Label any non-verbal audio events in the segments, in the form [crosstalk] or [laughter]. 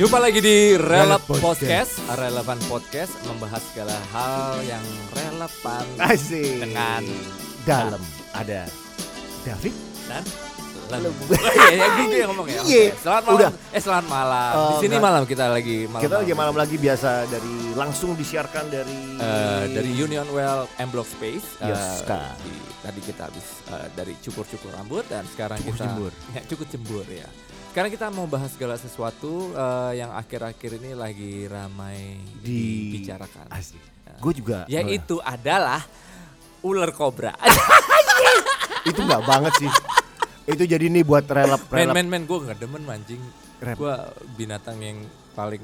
Jumpa lagi di Relap Relap Podcast. Relevan Podcast membahas segala hal yang relevan Asik. dengan dalam ada David. dan lalu. [laughs] Iya, ya, gue yang ngomong ya. Iya. Selamat malam. Udah. Eh, selamat malam. Oh, di sini enggak. malam kita lagi malam. Kita lagi malam lagi biasa dari langsung disiarkan dari Eh, dari Union Well M Block Space. Yes, Kak. di- tadi kita habis eh, dari cukur-cukur rambut dan sekarang Cukur kita jembur. Ya, cukur jembur ya. Sekarang kita mau bahas segala sesuatu eh, yang akhir-akhir ini lagi ramai Di- dibicarakan. Asik. Gue juga Yaitu adalah ular kobra. [laughs] itu nggak banget sih. Itu jadi nih buat relap men relap men men gue nggak demen mancing. Gue binatang yang paling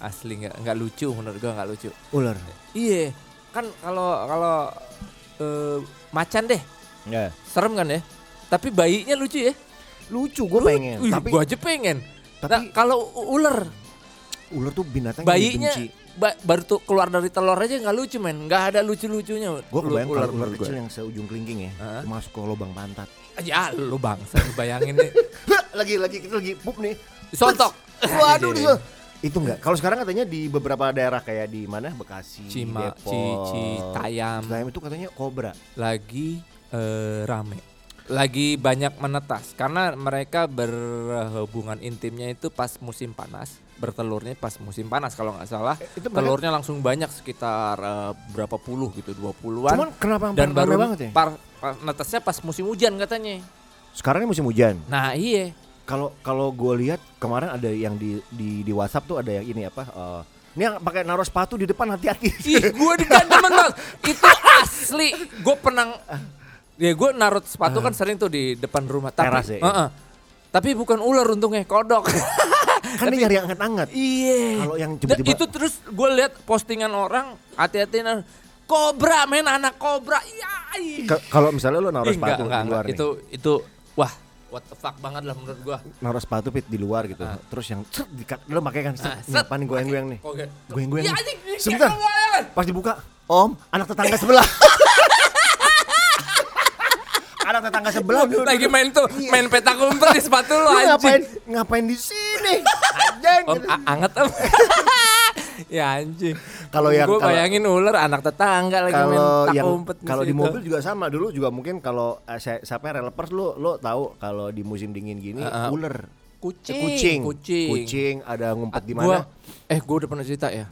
asli nggak nggak lucu menurut gue nggak lucu. ular. Iya kan kalau kalau eh, macan deh Ya. serem kan ya. Tapi bayinya lucu ya. Lucu gue pengen. Wih, tapi gua aja pengen. tapi Nah, kalau ular ular tuh binatang bayinya yang ba- baru tuh keluar dari telur aja nggak lucu men, nggak ada lucu-lucunya. Gue kebayang Ular- ular kecil gua. yang seujung kelingking ya, Hah? masuk ke lubang pantat. Ya lu bangsa lu bayangin nih. [laughs] lagi lagi kita lagi pup nih. Sontok. Waduh, Iya. dia- itu enggak. Kalau sekarang katanya di beberapa daerah kayak di mana Bekasi, Cima, Depok, Citayam. Citayam itu katanya kobra. lagi eh, rame lagi banyak menetas karena mereka berhubungan intimnya itu pas musim panas bertelurnya pas musim panas kalau nggak salah Eh, itu telurnya langsung banyak sekitar eh, berapa puluh gitu 20-an Cuman kenapa dan baru banget ya? par, par- netasnya pas musim hujan katanya Sekarang ini musim hujan. nah iya Kalau kalau gue lihat kemarin ada yang di di di WhatsApp tuh ada yang ini apa? eh, ini yang pakai naruh sepatu di depan hati-hati. ih gue di demen banget itu asli gue pernah ya gue naruh sepatu kan sering tuh di depan rumah tapi Teras ya? Heeh. tapi bukan ular untungnya kodok [laughs] kan dia nyari anget-anget. Iya. Kalau yang Dan tiba-tiba itu terus gue lihat postingan orang hati-hati nah, kobra men anak kobra. Iya. kalau misalnya naruh Ih, enggak, sepatu enggak, di luar enggak. Itu itu wah what the fuck banget lah menurut gua. nih. Naruh sepatu pit di luar gitu. Ah. Terus yang set, dikat, lu pakai kan set, Ah, set, ngapain nih goyang-goyang nih. Oke. Goyang-goyang Iya nih. anjing. ini Sebentar. kayak goyang. Pas dibuka, Om, anak tetangga sebelah. [laughs] anak tetangga sebelah dulu. Lagi main tuh, main petak umpet di sepatu lo Lu anjing. ngapain ngapain di sini? Anjing. Om a- anget om. [laughs] ya anjing. Kalau yang- gue bayangin ular anak tetangga lagi main petak umpet kalau di mobil juga sama dulu juga mungkin kalau eh, siapa yang relapers lu lu tahu kalau di musim dingin gini Ah, ah. ular kucing, kucing kucing. kucing ada ngumpet di Gua- mana eh gue udah pernah cerita ya.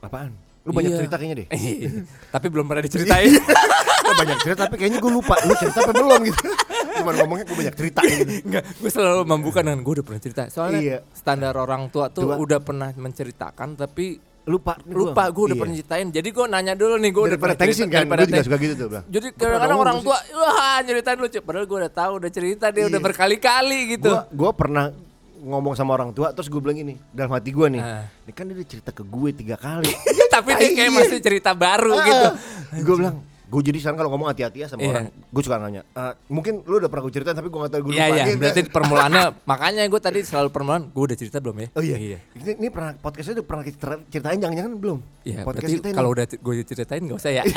apaan lu banyak Iya. cerita kayaknya deh [laughs] Tapi belum pernah diceritain. [laughs] lu banyak cerita tapi kayaknya gue lupa lu cerita apa belum gitu cuman ngomongnya gue banyak cerita gitu Enggak, gue selalu membuka dengan gue udah pernah cerita. Soalnya Iya. standar orang tua tuh Tua. udah pernah menceritakan tapi lupa lupa gue udah Iya. pernah ceritain. Jadi gue nanya dulu nih, gue udah pernah tensin kan gue juga suka gitu tuh bang Jadi kadang-kadang orang tua, wah nyeritain lucu. Padahal gue udah tahu, udah cerita dia udah Iya. berkali-kali gitu. gue pernah ngomong sama orang tua terus gue bilang ini dalam hati gue nih Ah. ini kan dia udah cerita ke gue tiga kali [laughs] Tapi dia kayak Iya. masih cerita baru gitu. gue bilang gue jadi sekarang kalau ngomong hati-hati ya sama Iya. orang gue suka nanya "Eh, mungkin lu udah pernah gue ceritain tapi gue gak tau gue Iya lupa iya, gitu. berarti permulaannya makanya gue tadi selalu permulaan gue udah cerita belum ya? oh iya, Ini, ini pernah podcastnya udah pernah ceritain jangan-jangan belum Iya, podcast kita ini kalau udah gue ceritain gak usah ya. [laughs]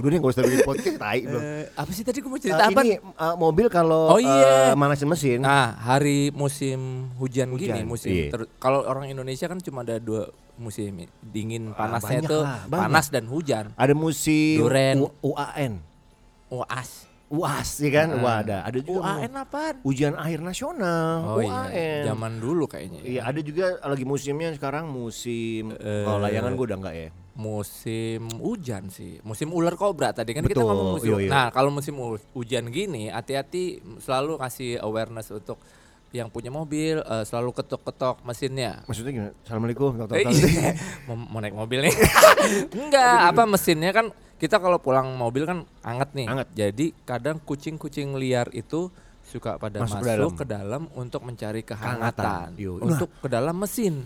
udah deh gak usah bikin podcast tai [laughs] belum Eh, apa sih tadi gue mau cerita apa? ini eh, mobil kalau Oh, iya. eh, manasin mesin Nah, hari musim hujan, gini, Hujan, musim iya. kalau orang Indonesia kan cuma ada dua musim, dingin Ah, panasnya banyak itu lah, banyak. panas dan hujan. ada musim Duren. U- UAN UAS. UAS ya kan Ah. Wah ada ada juga UAN apaan? ujian akhir nasional Oh UAN iya, zaman dulu kayaknya. Iya ada juga lagi musimnya sekarang musim Eh, kalau layangan gue udah enggak ya. Musim hujan sih, musim ular kobra tadi kan kita Betul, ngomong musim. iya, iya. Nah, kalau musim hu- hujan gini, hati-hati selalu kasih awareness untuk yang punya mobil eh, selalu ketok-ketok mesinnya. Maksudnya gimana? Assalamualaikum. tok, tok, tok. mau, mau naik mobil nih. [laughs] Enggak, apa mesinnya kan kita kalau pulang mobil kan anget nih. Anget. Jadi kadang kucing-kucing liar itu suka pada Masuk masuk, ke ke dalam untuk mencari Kehangatan. kehangatan, Yo. untuk ke dalam mesin.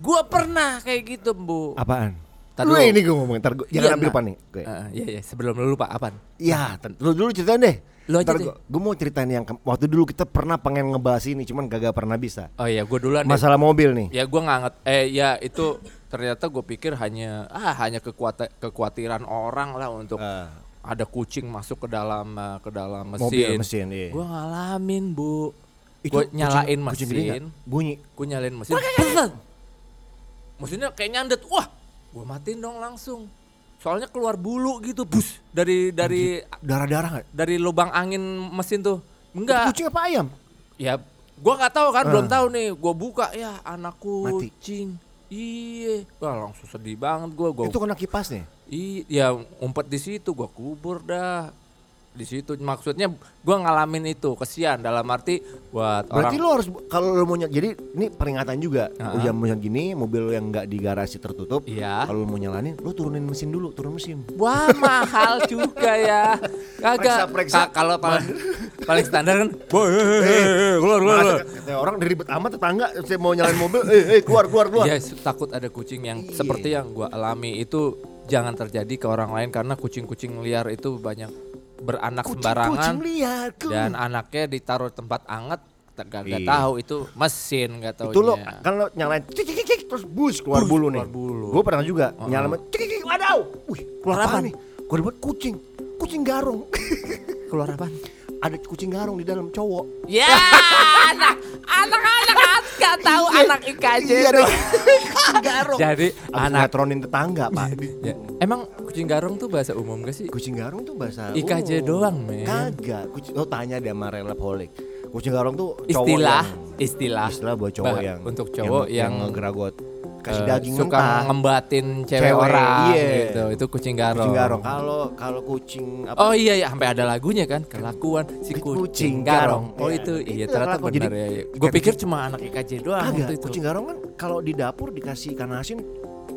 Gua pernah kayak gitu, Bu. Apaan? Tar dulu. ini gue ngomongin, ntar gua, jangan Iya, ambil nah. depan nih. Oke. Eh, iya iya, sebelum lu lupa apaan? Iya, lu dulu ceritain deh. Lu aja deh. gue mau ceritain yang waktu dulu kita pernah pengen ngebahas ini, cuman gak pernah bisa. Oh iya, gua duluan deh. Masalah mobil nih. Ya gua nggak nget eh ya itu ternyata gue pikir hanya ah hanya kekuatan kekhawatiran orang lah untuk Ah, ada kucing masuk ke dalam eh, ke dalam mesin. mobil mesin, iya. Gue ngalamin bu. Gue nyalain kucing- kucing mesin, nggak? bunyi. gue nyalain mesin. Mesinnya kayak nyandet. Wah, gue matiin dong langsung. Soalnya keluar bulu gitu, bus dari dari Darah-darah nggak? dari lubang angin mesin tuh. Enggak. Kucing apa ayam? Ya, gua nggak tahu kan, belum Ah. tahu nih. Gua buka ya anak kucing. Iya, wah langsung sedih banget gua. Gua Itu kena kipasnya. i, ya umpet di situ, gua kubur dah. Di situ maksudnya gua ngalamin itu, kesian dalam arti buat Berarti orang lo harus kalau lo mau jadi ini peringatan juga. Ujian musim gini mobil lo yang nggak di garasi tertutup. Iya. Kalau lo mau nyalanin, lo turunin mesin dulu, turun mesin. Wah mahal [laughs] juga ya. Kagak. Periksa, periksa. Ka- Kalau paling paling standar kan, boy, eh, keluar keluar. Orang ribet amat tetangga saya mau nyalain mobil, eh, eh keluar keluar keluar. Su- takut ada kucing yang Iya. seperti yang gua alami itu jangan terjadi ke orang lain karena kucing-kucing liar itu banyak beranak Kucing, sembarangan kucing dan anaknya ditaruh tempat anget gak, Iya. tahu itu mesin gak tahu itu lo kan lo nyalain cik cik cik terus bus keluar bulu nih. keluar bulu. Gue pernah juga Oh, nyalain cik cik cik wadaw. Wih, keluar Apa apa nih? nih? Gue dapat kucing. Kucing garong. keluar apa? [laughs] Ada kucing garong di dalam cowok. Ya, anak anak anak gak tahu anak IKJ Iya, tuh. kucing garong. Jadi anak ngatronin tetangga, Pak. ya, emang kucing garong tuh bahasa umum gak sih? Kucing garong tuh bahasa IKJ umum. doang, men. Kagak. Kucing, lo tanya dia sama Relapholik. Kucing garong tuh cowok Istilah, yang, istilah. istilah buat cowok Bah- yang untuk cowok yang- ngegeragot kasih Eh, daging suka mentah. ngembatin cewek, Cewek, orang iya. gitu. Itu kucing garong. Kucing garong. Kalau kalau kucing apa? Oh iya ya sampai ada lagunya kan kelakuan si Si kucing, kucing garong. garong. Oh Ya, itu iya itu ternyata kelakuan. benar Jadi, ya. Gue ikan pikir cuma anak IKJ doang waktu itu. Kucing garong kan kalau di dapur dikasih ikan asin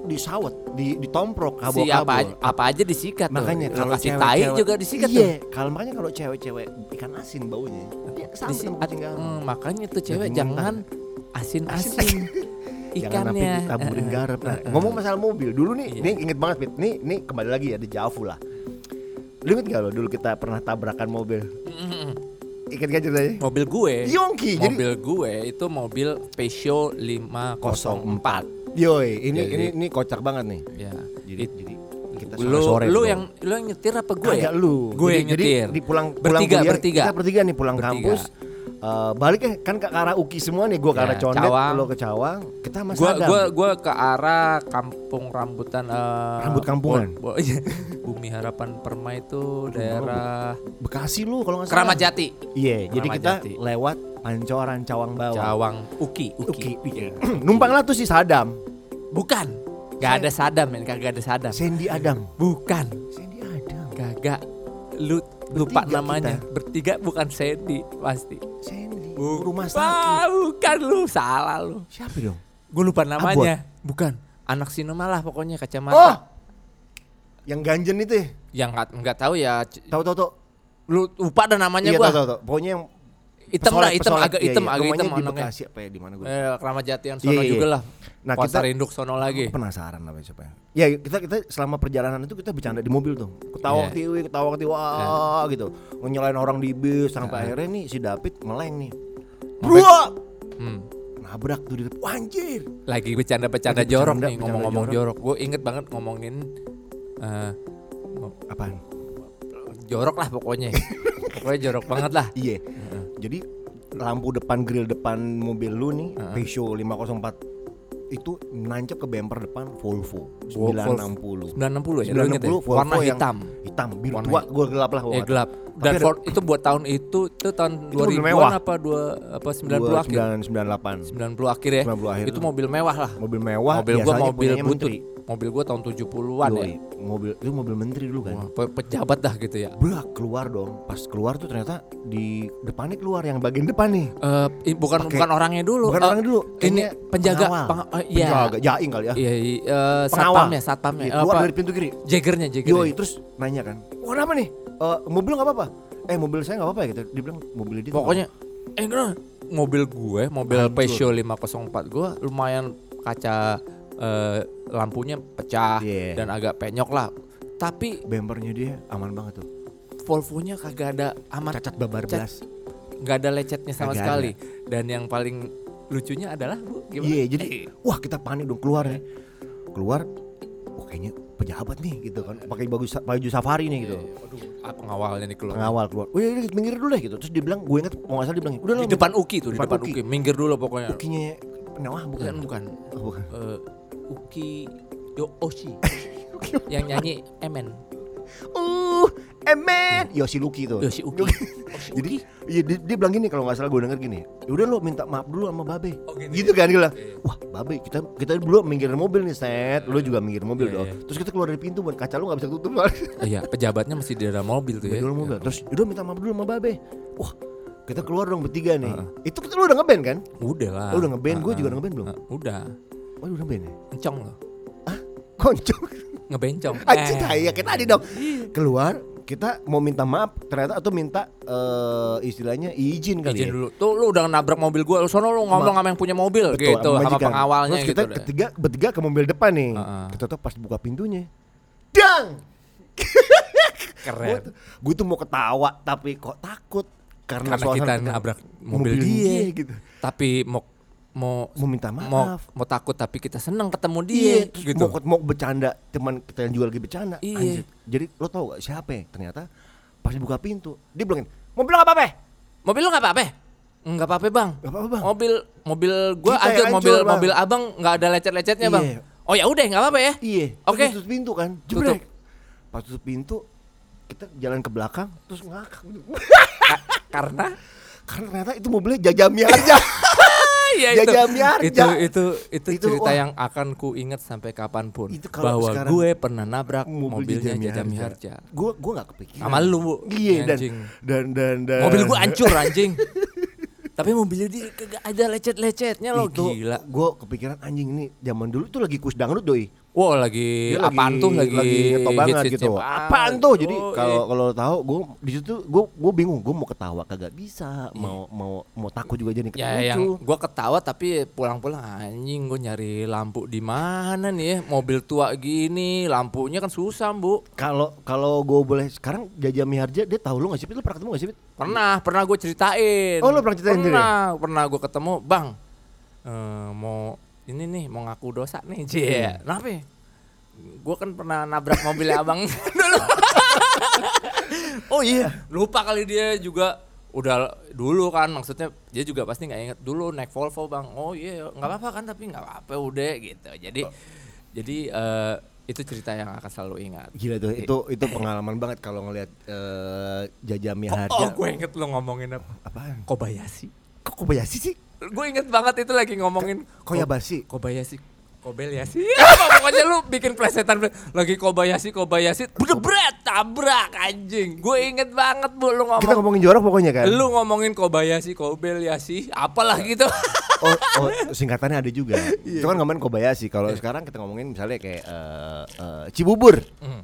disawet, di ditomprok Si kabel apa aja, apa aja disikat tuh. Makanya Lo kalau kasih cewek, tai cewek- juga disikat iya, tuh. kalau makanya kalau cewek-cewek ikan asin baunya. Dia sama Disi- sama kucing garong. Hmm, makanya tuh cewek Daging jangan [laughs] asin-asin Jangan sampai ditaburin Eh, garam. Nah, eh. ngomong masalah mobil, dulu nih, Iya. ini inget banget. Nih, nih kembali lagi ya, ada Javu lah. Lu inget gak lo dulu kita pernah tabrakan mobil? Ingat gak ceritanya? Mobil gue. Yongki, jadi Mobil gue itu mobil Peugeot 504. Yoi, ini Jadi- ini ini kocak banget nih. Ya. Jadi It- jadi kita lu sore-sore lu bro. yang lu yang nyetir apa gue ya? Lu. Gue Jadi- yang nyetir. Jadi di pulang pulang Bertiga, kuliah, bertiga. Kita bertiga nih pulang Bertiga. kampus. Eh, balik ya kan ke arah Uki semua nih, gua ke Ya, arah Condet, Cawang. lo ke Cawang, kita sama Gua Sadam. gua gua ke arah kampung rambutan eh, Rambut kampungan. Bo- bo- [laughs] iya. Bumi Harapan Permai itu daerah Bekasi lu kalau nggak salah. Keramat Jati. Iya, jadi Keramat kita Jati. lewat Pancoran Cawang bawah. Cawang Uki, Uki. Uki. Uki. [clears throat] Numpang lah tuh si Sadam, Bukan. Gak ada Sadam, men. Kagak ada Sadam. Sandy Adam. Bukan. Sandy Adam. Kagak. Lu lupa Bertiga namanya. kita. Bertiga bukan Sandy pasti. Sandy. Bu- Rumah sakit. Wah, bukan lu, salah lu. Siapa dong? Gue lupa namanya. Bukan. Anak sinema lah pokoknya kacamata. Oh. Yang ganjen itu ya? Yang nggak nggak tahu ya. Tahu tahu tahu. Lu lupa ada namanya Iya gua. tahu tahu tahu. Pokoknya yang Hitam lah, hitam agak Iya, hitam, iya. agak Rumahnya hitam di. Bekasi apa ya di mana gue? Eh, Keramat Jatian sono Iya, iya. juga lah. Nah, Pasar kita- Induk sono lagi. Penasaran apa siapa ya? Ya kita kita selama perjalanan itu kita bercanda di mobil tuh. Ketawa Iya. tiwi, ketawa tiwi, wah gitu. Nyelain orang di bis sampai Iya. akhirnya nih si David meleng nih. Bro, Hmm. nabrak tuh di depan. Anjir. Lagi bercanda-bercanda Lagi jorok bercanda, nih ngomong-ngomong bercanda jorok. Gue inget banget ngomongin eh, Apaan? jorok lah pokoknya. [laughs] Pokoknya jorok banget lah. Iya. Jadi lampu depan grill depan mobil lu nih Heeh. Peugeot 504 itu nancep ke bumper depan Volvo Vol- 960. 960 ya, lu inget ya? 960 Volvo Warna yang hitam. Hitam, biru Warna tua, gua gelap lah Ya gelap. Tapi Dan ada- itu buat tahun itu itu tahun Itu mobil 2000-an mewah. apa dua apa 90 akhir. 98. 90 akhir ya. 90 akhir. Itu mobil mewah lah. mobil mewah mobil gua mobil butut. menteri. Mobil gua tahun 70-an ya. Mobil itu mobil menteri dulu kan. Wah, pe- pejabat dah gitu ya. Brak keluar dong. Pas keluar tuh ternyata di depannya keluar yang bagian depan nih. Eh, i- bukan Pakai- bukan orangnya dulu. Bukan Eh, orangnya dulu. Ini penjaga pengawal. peng- eh, iya. Penjaga, jaing kali ya. Iya, iya, Pengawal. satpamnya, satpamnya. Iya, keluar apa? dari pintu kiri. Jagernya, jagernya. Yoi, terus nanya kan. Wah, kenapa nih? Eh, mobil nggak apa-apa? Eh, mobil saya nggak apa-apa ya gitu. Dia bilang mobil dia Pokoknya eh enggak, mobil gue, mobil Hancur. Peugeot 504 gue lumayan kaca eh, lampunya pecah Iya. dan agak penyok lah. Tapi bumpernya dia aman banget tuh. Volvo-nya kagak ada amat Cacat babar belas. nggak ada lecetnya sama Kagak sekali. Dan yang paling lucunya adalah Bu, gimana? Iya, jadi Eh, wah kita panik dong keluar ya. Keluar oke kayaknya pejabat nih gitu kan pakai baju sa- baju safari nih gitu Aduh, ah, pengawalnya nih keluar. pengawal keluar udah udah, minggir dulu deh gitu terus dia bilang gue inget mau nggak salah dia bilang udah Di depan Uki tuh, di Depan Uki. Uki. Minggir dulu pokoknya. ukinya Nawah bukan Bukan, bukan. Oh, bukan Eh, Uki Yo Oshi. yang nyanyi Emen. uh emen Yoshi Luki tuh Yoshi Uki. jadi iya dia, dia bilang gini kalau nggak salah gue denger gini "Ya udah lo minta maaf dulu sama babe Oh, gini. gitu kan dia bilang Iya. wah babe kita kita dulu minggir mobil nih set lo juga minggir mobil Iya, dong iya. terus kita keluar dari pintu buat kaca lo nggak bisa tutup Iya, pejabatnya masih di dalam mobil tuh ya. Minggir mobil terus udah minta maaf dulu sama babe wah kita keluar dong bertiga nih Heeh. itu kita lo udah ngeband kan Udah lah. Lo udah ngeband, gua Ah, juga ah. udah ngeband belum? Ah, Udah. Oh udah ya Encong loh. koncong Ngebencong. anjing Eh. kayak kita tadi dong keluar kita mau minta maaf ternyata atau minta eh, istilahnya izin kali Izin ya dulu. Tuh lu udah nabrak mobil gua, lu sono lu ngomong sama yang punya mobil Betul, gitu sama pengawalnya Terus gitu. kita deh. ketiga bertiga ke mobil depan nih. Heeh. Kita tuh pas buka pintunya. Dang. [laughs] Keren. Gue tuh mau ketawa tapi kok takut karena, Karena kita kita- nabrak mobil, dia. gitu. Tapi mau mau Mau minta mau maaf. mau takut tapi kita seneng ketemu dia Iya, gitu. mau, mau bercanda teman kita yang juga lagi bercanda. Iya. Anjir. Jadi lo tau gak siapa ya? Ternyata pas buka pintu dia bilangin mobil apa apa? Mobil lu nggak apa-apa? Nggak apa-apa bang. Gak apa-apa bang. Mobil mobil gua ada yang mobil Bang. mobil abang nggak ada lecet-lecetnya bang. Iya. Oh ya udah nggak apa-apa ya. Iya. Oke. Terus tutup pintu kan. Jebrek. Pas tutup pintu kita jalan ke belakang terus ngakak. Ka- karena Karena ternyata itu mobilnya Jajami aja. [laughs] Iya Ya, itu, Harja. itu itu itu Itu, cerita wah. yang akan ku ingat sampai kapan pun Itu kalau bahwa gue pernah nabrak mobilnya Jajami Jajami Harja. Harja. Gue gue gak kepikiran. Sama lu bu, Iya dan, anjing. dan dan dan Mobil gue hancur anjing. [laughs] Tapi mobilnya dia kagak ada lecet-lecetnya lo itu gila. Gue kepikiran anjing ini zaman dulu tuh lagi kus dangdut doi. Wow lagi Dia apaan tuh? Lagi ngetop banget hits-hitsnya gitu. Apaan tuh? Jadi Oh, kalau iya. kalau tahu gue di situ gue gue bingung. Gue mau ketawa kagak bisa. Mau mau mau takut juga jadi Ya yang gua ketawa tapi pulang-pulang anjing gua nyari lampu di mana nih ya? Mobil tua gini lampunya kan susah bu Kalau kalau gue boleh sekarang Jajami Harja dia tahu lu nggak sih? Lu pernah ketemu nggak sih? Pernah pernah gue ceritain. Oh, lu pernah ceritain pernah pernah gue ketemu. Bang eh, mau ini nih mau ngaku dosa nih cie Iya. kenapa ya? gue kan pernah nabrak mobilnya abang [laughs] [laughs] dulu oh iya lupa kali dia juga udah dulu kan maksudnya dia juga pasti nggak inget dulu naik Volvo bang oh iya nggak apa-apa kan tapi nggak apa-apa udah gitu jadi Oh. jadi eh, itu cerita yang akan selalu ingat Gila tuh itu itu pengalaman banget kalau ngelihat eh, Jajami oh, Harja. oh gue inget lo ngomongin apa Apaan? Kobayashi Kok Kobayashi sih? Gue inget banget itu lagi ngomongin Koyabashi. Kobayashi Kobayashi apa pokoknya lu bikin plesetan lagi Kobayashi Kobayashi bret tabrak anjing gue inget banget bu lu Kita ngomong ngomongin jorok pokoknya kan. lu ngomongin Kobayashi Kobayashi apalah gitu Oh, oh, singkatannya ada juga. Iya. Itu kan ngomongin Kobayashi. Kalau sekarang kita ngomongin misalnya kayak eh, eh, Cibubur. Hmm.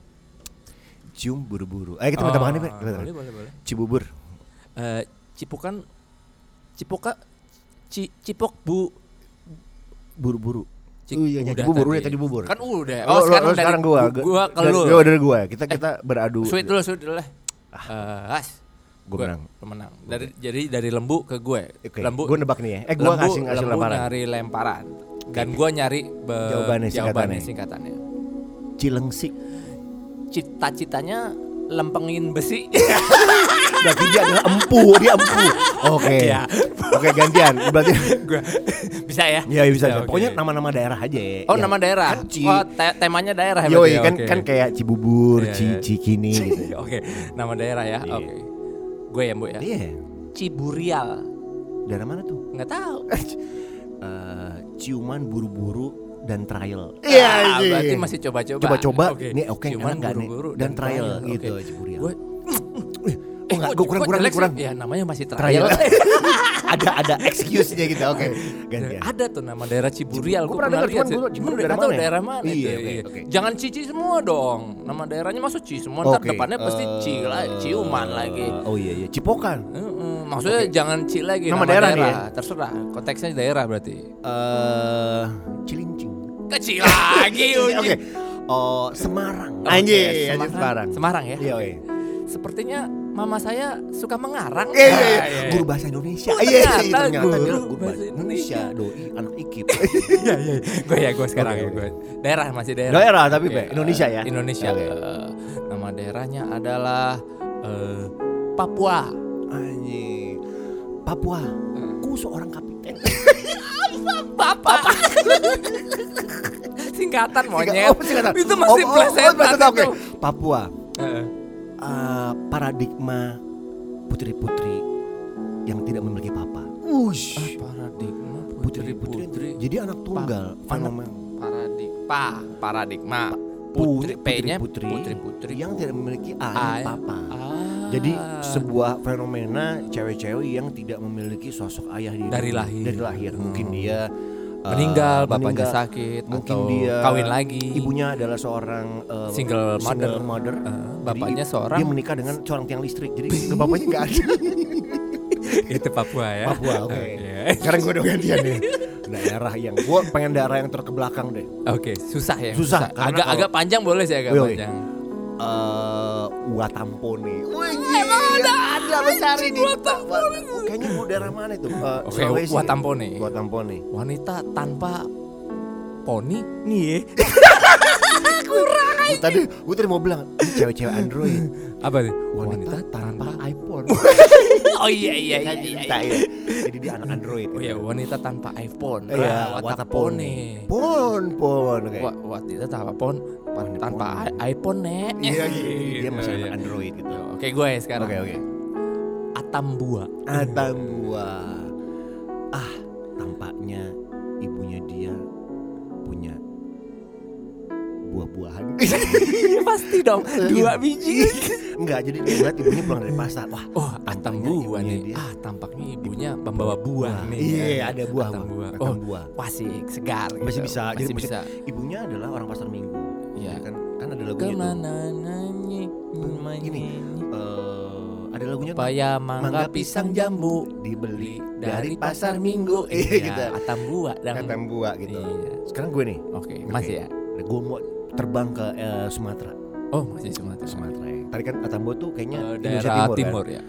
Cium buru-buru. Ayo kita minta makan nih, Pak. Kita- Oh, boleh boleh boleh Cibubur. Eh, Cipukan Cipoka Ci, Cipok bu Buru-buru. Cik- Oh iya, udah bubur tadi. udah tadi bubur. kan udah Oh, oh, sekarang, lo- lo dari sekarang gua. gu- gua ke dari, lu gua dari gua. Kita kita beradu. sweet dulu sweet dulu lah Eh, as Gua menang. lu menang dari jadi dari lembu ke gue Oke, lembu gua nebak nih ya. Eh, gua lembu, ngasih ngasih lembu lemparan. nyari lemparan dan gue nyari be- Jawabannya, jawabannya singkatannya. singkatannya Cilengsi. cita-citanya lempengin besi [laughs] Berarti dia adalah empu, dia empu. Oke. Iya. Oke, gantian. Berarti gue bisa ya Iya bisa, bisa. oke. Pokoknya nama-nama daerah aja. oh Ya. nama daerah Kan Ci- oh te- temanya daerah ya berarti ya? kan Oke. kan kayak Cibubur, Iya, Ci iya. Cikini [laughs] gitu. oke nama daerah ya Iya. oke gue ya bu ya Iya. Ciburial Daerah mana tuh? nggak tahu [laughs] Eh, ciuman buru-buru dan trial. Ah, berarti masih coba-coba Coba-coba. Oke. Nih oke Ciuman enak nggak nih? buru-buru Dan trial gitu Oke. Ciburial. gue Oh enggak, gue kurang kurang jelek kurang. Ya namanya masih Trial. trial. [laughs] ada ada excuse-nya gitu. Oke. Gantian. Ada tuh nama daerah Ciburial. Gue pernah dengar, cuman Cuma daerah mana ya? daerah mana Iya, itu. oke, iya. oke. Jangan Cici semua dong. Nama daerahnya masuk Ci semua. Ntar Oke, depannya pasti Ci lah, eh, Ciuman lagi. Oh iya iya, Cipokan. Maksudnya jangan Ci lagi. Nama Nama, daerah daerah, ya? Terserah. Konteksnya daerah berarti. Eh, Cilincing. Kecil lagi. [laughs] Oke. Oh, Semarang. Anjir, Semarang. Semarang. Semarang ya. Iya, oke. Sepertinya mama saya suka mengarang. Iya, iya, iya. Guru bahasa Indonesia. Iya, iya, ternyata ternyata guru bahasa Indonesia. Doi anak ikip. [laughs] Iya iya. Gue ya gue sekarang ya gue. Daerah masih daerah. Daerah tapi, Pe. Indonesia eh, ya? Indonesia. Oke. Eh, nama daerahnya adalah eh, Papua. Anjing. Papua. Ku seorang kapiten. [laughs] Bapak. Singkatan monyet. Oh, singkatan. Itu masih Oh, oh, plesetan oh, itu. Papua. Heeh. Eh, paradigma putri-putri yang tidak memiliki papa. Ush. paradigma Putri-putri. Jadi anak tunggal. Pa- Fenomen. paradigma paradigma Putri, putri P-nya putri, putri-putri yang tidak memiliki ayah Ayah. papa. Ah. Jadi sebuah fenomena cewek-cewek yang tidak memiliki sosok ayah di Dari lahir. Dari lahir. Mungkin dia uh, meninggal, bapaknya meninggal. sakit Mungkin atau dia kawin lagi. Ibunya adalah seorang uh, Single mother. mother. Jadi bapaknya seorang Dia menikah dengan seorang tiang listrik. Jadi bapaknya nggak ada. [laughs] itu Papua ya. Papua, oke. Iya. Sekarang gue udah gantian nih. Daerah yang gue pengen daerah yang terkebelakang deh. Oke, susah ya. Susah, karena Agak kalau- agak panjang boleh sih agak wih. panjang. Eh, Watampone. Wih, ada ada lo cari di Watampone. Kayaknya mau daerah mana itu? Eh, Oke. Watampone. Watampone. Wanita tanpa poni nih [laughs] ya. Gua tadi gue tadi mau bilang ini cewek-cewek Android. Apa sih? Wanita tanpa iPhone. [laughs] Oh iya iya iya. Iya, iya. ya. Jadi dia anak Android. Oh iya, wanita tanpa iPhone. Iya, Ah, Watapone. Watapone. Pon, pon. Wa- wanita tanpa pon tanpa iPhone nek. Iya, iya, dia masih Iya. anak Android gitu. Oke, gue ya sekarang. Oke, oke. Atambua. Atambua. Ah, tampaknya ibunya dia punya buah-buahan. [laughs] Pasti dong, dua biji. [laughs] Enggak, jadi dia ngeliat ibunya pulang dari pasar. Wah, Oh, atambua ibunya nih. dia. Ah, tampaknya ibunya pembawa buah nih. Iya, ada buah, Bang. Atambua. Ada Oh, buah. Wasik, segar. Masih gitu. bisa. Jadi Masih masih- bisa. Ibunya adalah orang pasar minggu. Iya. Ya kan kan ada lagunya tuh. Ke mana nanyi Gini, eh, ada lagunya tuh. Paya mangga pisang jambu dibeli dari pasar minggu. Iya, gitu. Atambua dan Atambua gitu. Iya. Sekarang gue nih. Oke, masih ya. Gue mau terbang ke eh, Sumatera. Oh, masih Sumatera. Sumatera ya. Tadi kan Atambua tuh kayaknya Indonesia daerah Timur, timur, kan? ya.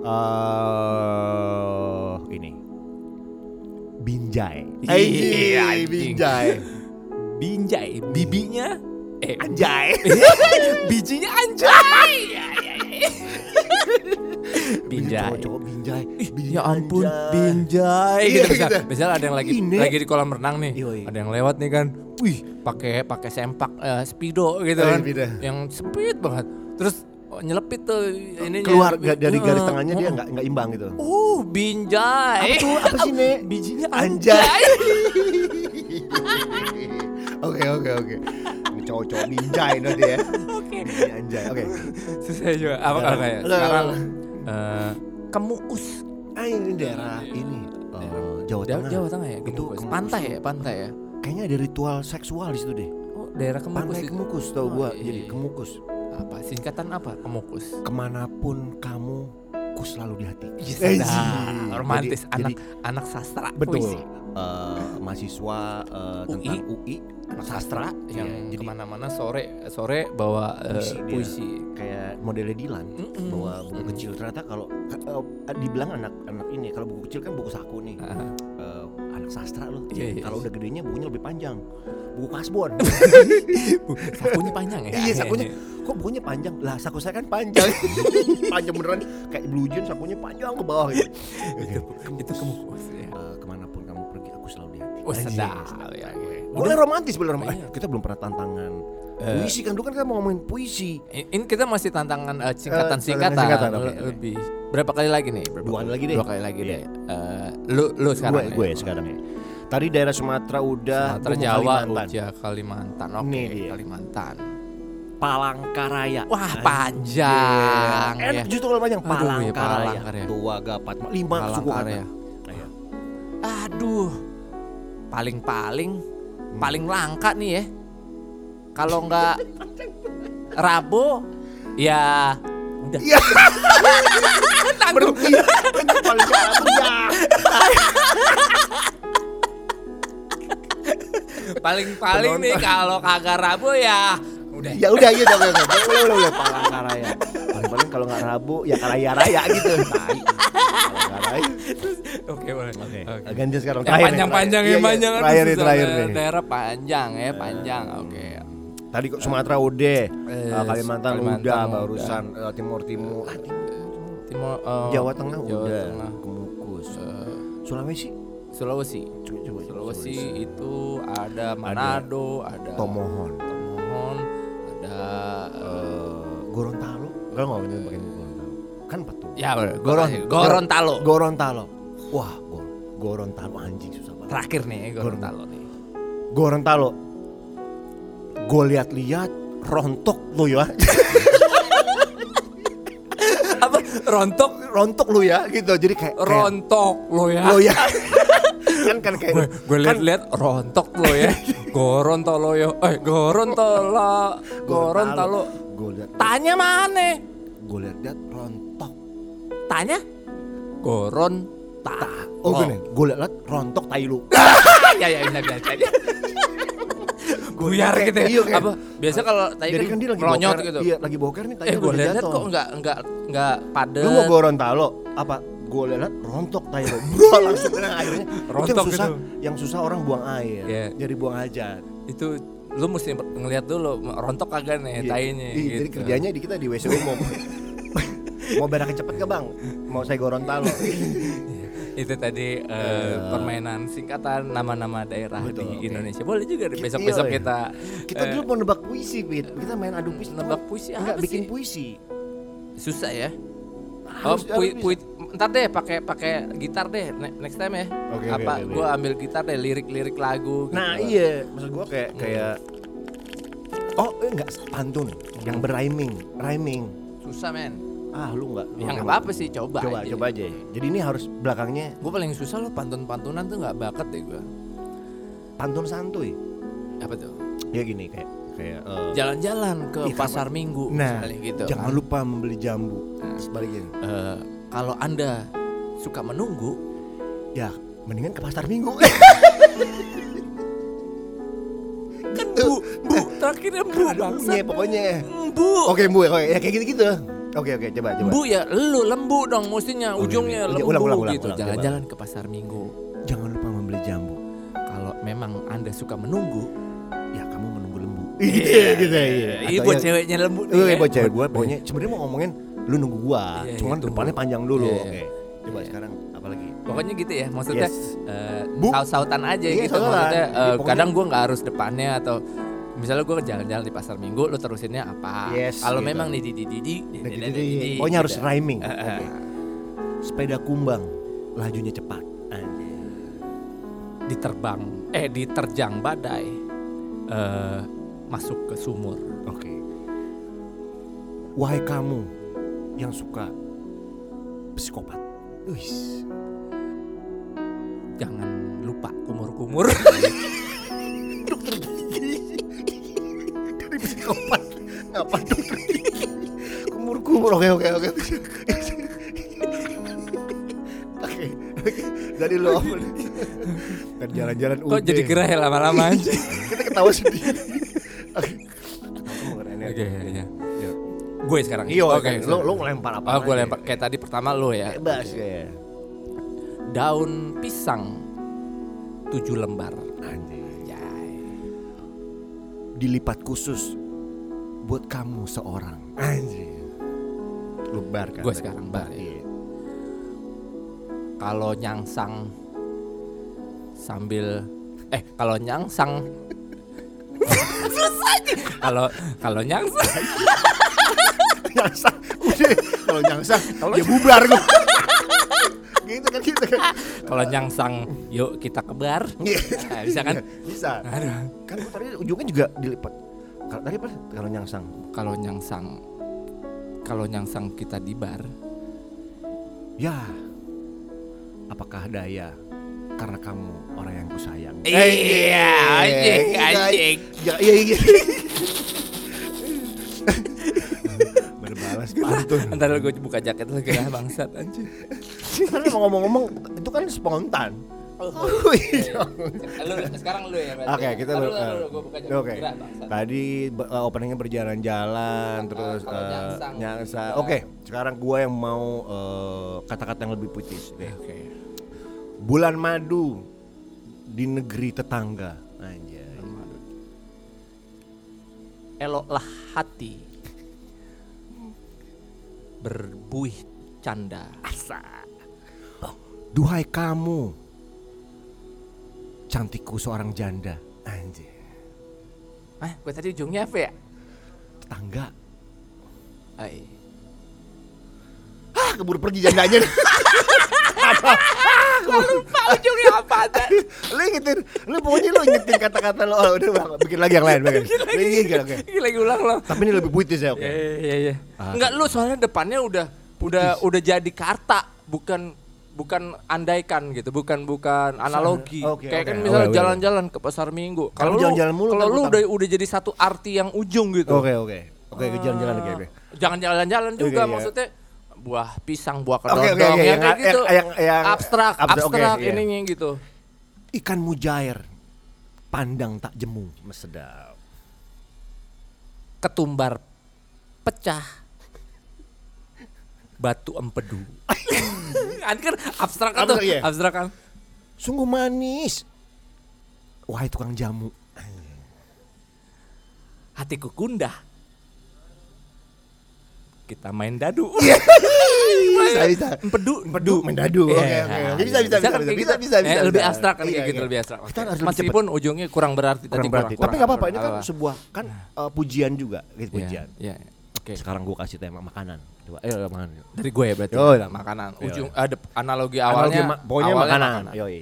Eh, ini Binjai. Iya, Iya. Binjai. Binjai, bibinya eh Anjay. [laughs] bijinya anjay. [laughs] Ya, ya, ya. Binjai. Cowok-cowok Binjai. Ya ampun, Binjai. binjai Iya, gitu gitu. Misalnya ada yang lagi Ini. lagi di kolam renang nih. Yoi. Ada yang lewat nih kan. Wih, pakai pakai sempak eh, speedo gitu Oh, kan. Yang sempit banget. Terus oh, nyelepit tuh ininya. Keluar dari garis tengahnya dia nggak nggak imbang gitu. Uh, binjai. Apa tuh? Apa sih, Nek? Bijinya Anjay. [laughs] Oke oke oke. Ini cowok-cowok Binjai no dia. [laughs] Anjay. Oke. [laughs] Susah juga. Apa kalau kayak Lo- sekarang eh kemukus. Ah ini daerah ini eh, Jawa Tengah. Jawa Tengah ya, Itu kemukus. kemukus Pantai ya, pantai ya. Kayaknya ada ritual seksual di situ deh. Oh, daerah kemukus. Pantai itu. Kemukus tau Oh, gua. iya, Jadi iya. Kemukus. Apa? Singkatan apa? Kemukus. Ke mana pun kamu, ku selalu di hati. Iya, Eh, sedap. romantis jadi- anak jadi- anak sastra Betul. puisi. Eh, mahasiswa eh, UI. tentang UI sastra yang Iya, jadi ke mana-mana sore sore bawa eh, Puisi dia. puisi. kayak modelnya Dilan Mm-mm. bawa buku Mm-mm. kecil ternyata kalau eh, dibilang anak anak ini kalau buku kecil kan buku saku nih Ah, Eh, anak sastra loh Iya, iya. kalau udah gedenya bukunya lebih panjang buku kasbon [laughs] sakunya panjang ya. iya sakunya kok bukunya panjang lah saku saya kan panjang [laughs] panjang beneran kayak blue jean sakunya panjang ke bawah gitu itu itu kemukus ya. Eh, selalu di hati Oh, sedap ya. oke. boleh romantis boleh romantis Iya. Eh, kita belum pernah tantangan Eh. puisi kan dulu kan kita mau ngomongin puisi Ini kita masih tantangan eh, singkatan-singkatan. singkatan, Le- oke. lebih berapa kali lagi nih? Berapa Dua kali lagi deh. Dua kali lagi Iya. deh. Eh, lu lu sekarang. gue gue sekarang ya tadi daerah Sumatera udah Sumatera Jawa, Kalimantan. Uja, Kalimantan. Oke, dia. Kalimantan. Palangkaraya Wah, panjang. ya. justru kalau panjang Aduh, iya, Palangkaraya Palangkaraya. Tua Gapat lima suku kata Iya. Aduh. Paling-paling paling langka nih ya. Kalau nggak Rabo ya udah. Iya. Iya, parah. Paling-paling nih kalau kagak Rabo ya udah. Ya udah iya udah udah udah udah udah udah paling kalau nggak Rabu ya raya raya gitu. [laughs] Oke, boleh. Oke. Oke. Gantian sekarang. Yang Terakhir nih, panjang-panjang terakhir. ya, Iya, iya. panjang Terakhir nih, susah, terakhir eh, nih. Daerah panjang ya, panjang. Oke. Tadi kok Sumatera udah, Eh, eh, Kalimantan, Kalimantan udah, udah. barusan eh, Timur Timur, ah, Timur, Timur eh, Jawa Tengah Jawa udah, Tengah. Kemukus, Sulawesi, Sulawesi. coba coba Sulawesi itu ada Manado, ada Tomohon, Tomohon, ada eh, Gorontalo, kalau nggak mau pakai Gorontalo, kan tuh. ya Goron- Goron Gorontalo. Gorontalo, wah, Gor Gorontalo anjing susah banget. Terakhir nih Gorontalo nih. Gorontalo, gue lihat-lihat rontok lu ya, [laughs] Apa rontok rontok lu ya, gitu. Jadi kayak, kayak rontok lo ya. lo ya, [laughs] kan kan kayak Gue gue liat-liat rontok lo ya. [laughs] Gorontalo ya. Eh Gorontalo. Gorontalo. Gue lihat, Tanya mana? Gue lihat-lihat rontok. Tanya Goronta. Oh, gini, gue lihat rontok tai lu. [laughs] ya ya ini biasa aja. Buyar gitu ya. iya, Apa? Biasa kalau tadi Jadi kan, kan dia lagi boker, gitu. Iya, lagi boker nih, Eh tainya gue jatuh. kok enggak enggak enggak padet. Lu mau Gorontalo apa? Gue lihat rontok tai lu. Bro, langsung nah, akhirnya itu yang Rontok susah, gitu. yang susah orang buang air. Iya. Jadi buang hajat. Itu lu mesti ngeliat dulu rontok kagak nih Iya. tainya Iya, gitu. Jadi kerjanya di kita di WC umum. [laughs] mau beraknya cepet ke bang? Mau saya Gorontalo? itu tadi eh, permainan singkatan nama-nama daerah Betul, di oke. Indonesia. Boleh juga besok-besok iya, iya. kita Kita eh, dulu mau nebak puisi, Pit. Kita main adu puisi. nebak puisi Enggak bikin puisi. susah ya. Oh, Harus- pui, harus pui, ntar deh pakai pakai gitar deh ne- next time ya. Oke, Apa oke. gua ambil gitar deh lirik-lirik lagu Nah gitu. iya, maksud gua kayak kayak Oh eh, enggak pantun yang berrhyming, rhyming. Susah men. Ah lu enggak. lu Ya nggak apa-apa sih coba Coba aja. coba aja. Jadi ini harus belakangnya Gue paling susah loh pantun-pantunan tuh nggak bakat deh gue. pantun santuy. Apa tuh? Ya gini kayak kayak eh, Jalan-jalan ke Ih, pasar minggu Nah, gitu. jangan kan. lupa membeli jambu. Terus balikin. Eh, kalau anda suka menunggu, Ya, mendingan ke pasar minggu. [laughs] kan bu, bu, terakhirnya bu bangsa. bunyinya pokoknya. Bu, Oke, Bu, oke, ya kayak gitu-gitu. Oke, oke, coba coba. bu ya, lu lembu dong, mestinya Oke, ujungnya oke. lembu Ulang, ulang, ulang, gitu. Jalan-jalan ke pasar minggu. Jangan lupa membeli jambu. Kalau memang anda suka menunggu, Ya, kamu menunggu lembu. [laughs] Iya, gitu ya. Iya, buat ya- ceweknya lembu. Iya, ya. buat cewek gue pokoknya sebenarnya mau ngomongin lu nunggu gua, Iya, cuman iya, depannya panjang dulu. Iya, Oke. iya. Coba Iya. sekarang apa lagi? Pokoknya gitu ya, maksudnya Yes. eh, Bu. saut-sautan aja Iya, gitu. Maksudnya pokoknya- kadang gua nggak harus depannya atau misalnya gua jalan-jalan di pasar minggu, lu terusinnya apa? Yes, Kalau gitu. memang nih di di di di, Pokoknya harus gitu. rhyming. Sepeda kumbang, lajunya cepat. Anjir. diterbang, eh diterjang badai, eh masuk ke sumur. Oke. Wahai kamu yang suka psikopat. Jangan lupa kumur-kumur. [laughs] Dari psikopat. Ngapa dokter? Kumur-kumur. Oke, oke, oke. Oke. oke. Jadi lo? Dan jalan-jalan Kok jadi gerah ya lama-lama aja? Kita ketawa sendiri. Oke. Ya. Oke, ya. Gue sekarang. Iya, Oke, oke. Lo lo ngelempar apa? Oh, gue lempar kayak tadi pertama lo ya. Bebas kayak. Daun pisang tujuh lembar. Anjir. Jai. Dilipat khusus buat kamu seorang. Anjir. Lu bar kan? Gue sekarang bar, ya. Iya. Kalau nyangsang sambil eh kalau nyangsang susah. Kalau kalau nyangsang nyangsang udah kalau nyangsang ya bubar gua gitu kan gitu kan kalau nyangsang yuk kita ke bar. Iya. Nah, bisa kan? bisa Aduh. kan tadi ujungnya juga dilipat kalau tadi apa? Kalau nyangsang. Kalau nyangsang kalau nyangsang kita di bar, ya. Apakah daya karena kamu orang yang kusayang? Iya, anjing, anjing. ya iya iya. [laughs] Berbalas pantun. Ntar gue buka jaket lu gerah bangsat anjing. Karena mau ngomong-ngomong itu kan spontan. iya. Lu, sekarang lu ya berarti. Oke, ya? kita ntar eh, Oke. Tadi uh, openingnya berjalan-jalan terus kalau uh, nyangsang. Iya. Oke, sekarang gua yang mau uh, kata-kata yang lebih puitis deh. Oke. Bulan madu di negeri tetangga. Anjay. Eloklah hati berbuih canda. Asa. Duhai kamu, cantikku seorang janda. Anjay. Ah, gue tadi ujungnya apa ya? Tetangga. Ay. Ah, keburu pergi jandanya. [laughs] Lupa ujungnya apa tadi? lu ingetin, lu pokoknya lu ingetin kata-kata lu. Oh, udah Bang, bikin lagi yang lain, bikin. Bikin, oke. Ini lagi ulang lo. Tapi ini lebih puitis ya, oke. Iya iya iya. Ah. Enggak lu soalnya depannya udah udah udah jadi kata bukan bukan andaikan gitu, bukan bukan analogi. Oke, Kayak oke. kan misalnya jalan-jalan ke pasar Minggu. Kalau lu jalan-jalan mulu, kalau lu udah udah jadi satu arti yang ujung gitu. Oke, oke. Oke, ke jalan-jalan oke. Jangan jalan-jalan juga Oke, iya. maksudnya buah pisang, buah kedondong oke, ya yang- kayak gitu. yang- yang- abstrak, abstrak, abstrak iya. ininya gitu. Ikan mujair, pandang tak jemu, sedap. Ketumbar pecah. Batu empedu. [laughs] Ini kan abstrak kan tuh, Abstrak, iya. abstrak kan. Sungguh manis. Wahai tukang jamu. hatiku gundah. Kita main dadu. [laughs] Bisa, bisa. Empedu, Empedu, main dadu. Oke, Iya. oke, oke. Bisa, bisa, bisa, kan bisa, kayak bisa, gitu. bisa, Eh, bisa, lebih bisa. abstrak kan Iya, kayak gitu, iya. lebih abstrak. Kita harus Meskipun ujungnya kurang berarti tadi Kurang berarti. Tapi nggak apa-apa, ini kan sebuah kan eh, pujian juga, gitu Iya, pujian. Iya. Oke. Sekarang gua kasih tema makanan. Coba, ayo makanan. Dari gue ya berarti. Oh, iya. makanan. Ujung iya. ada analogi awalnya. Analogi ma- pokoknya awalnya makanan. Yoi.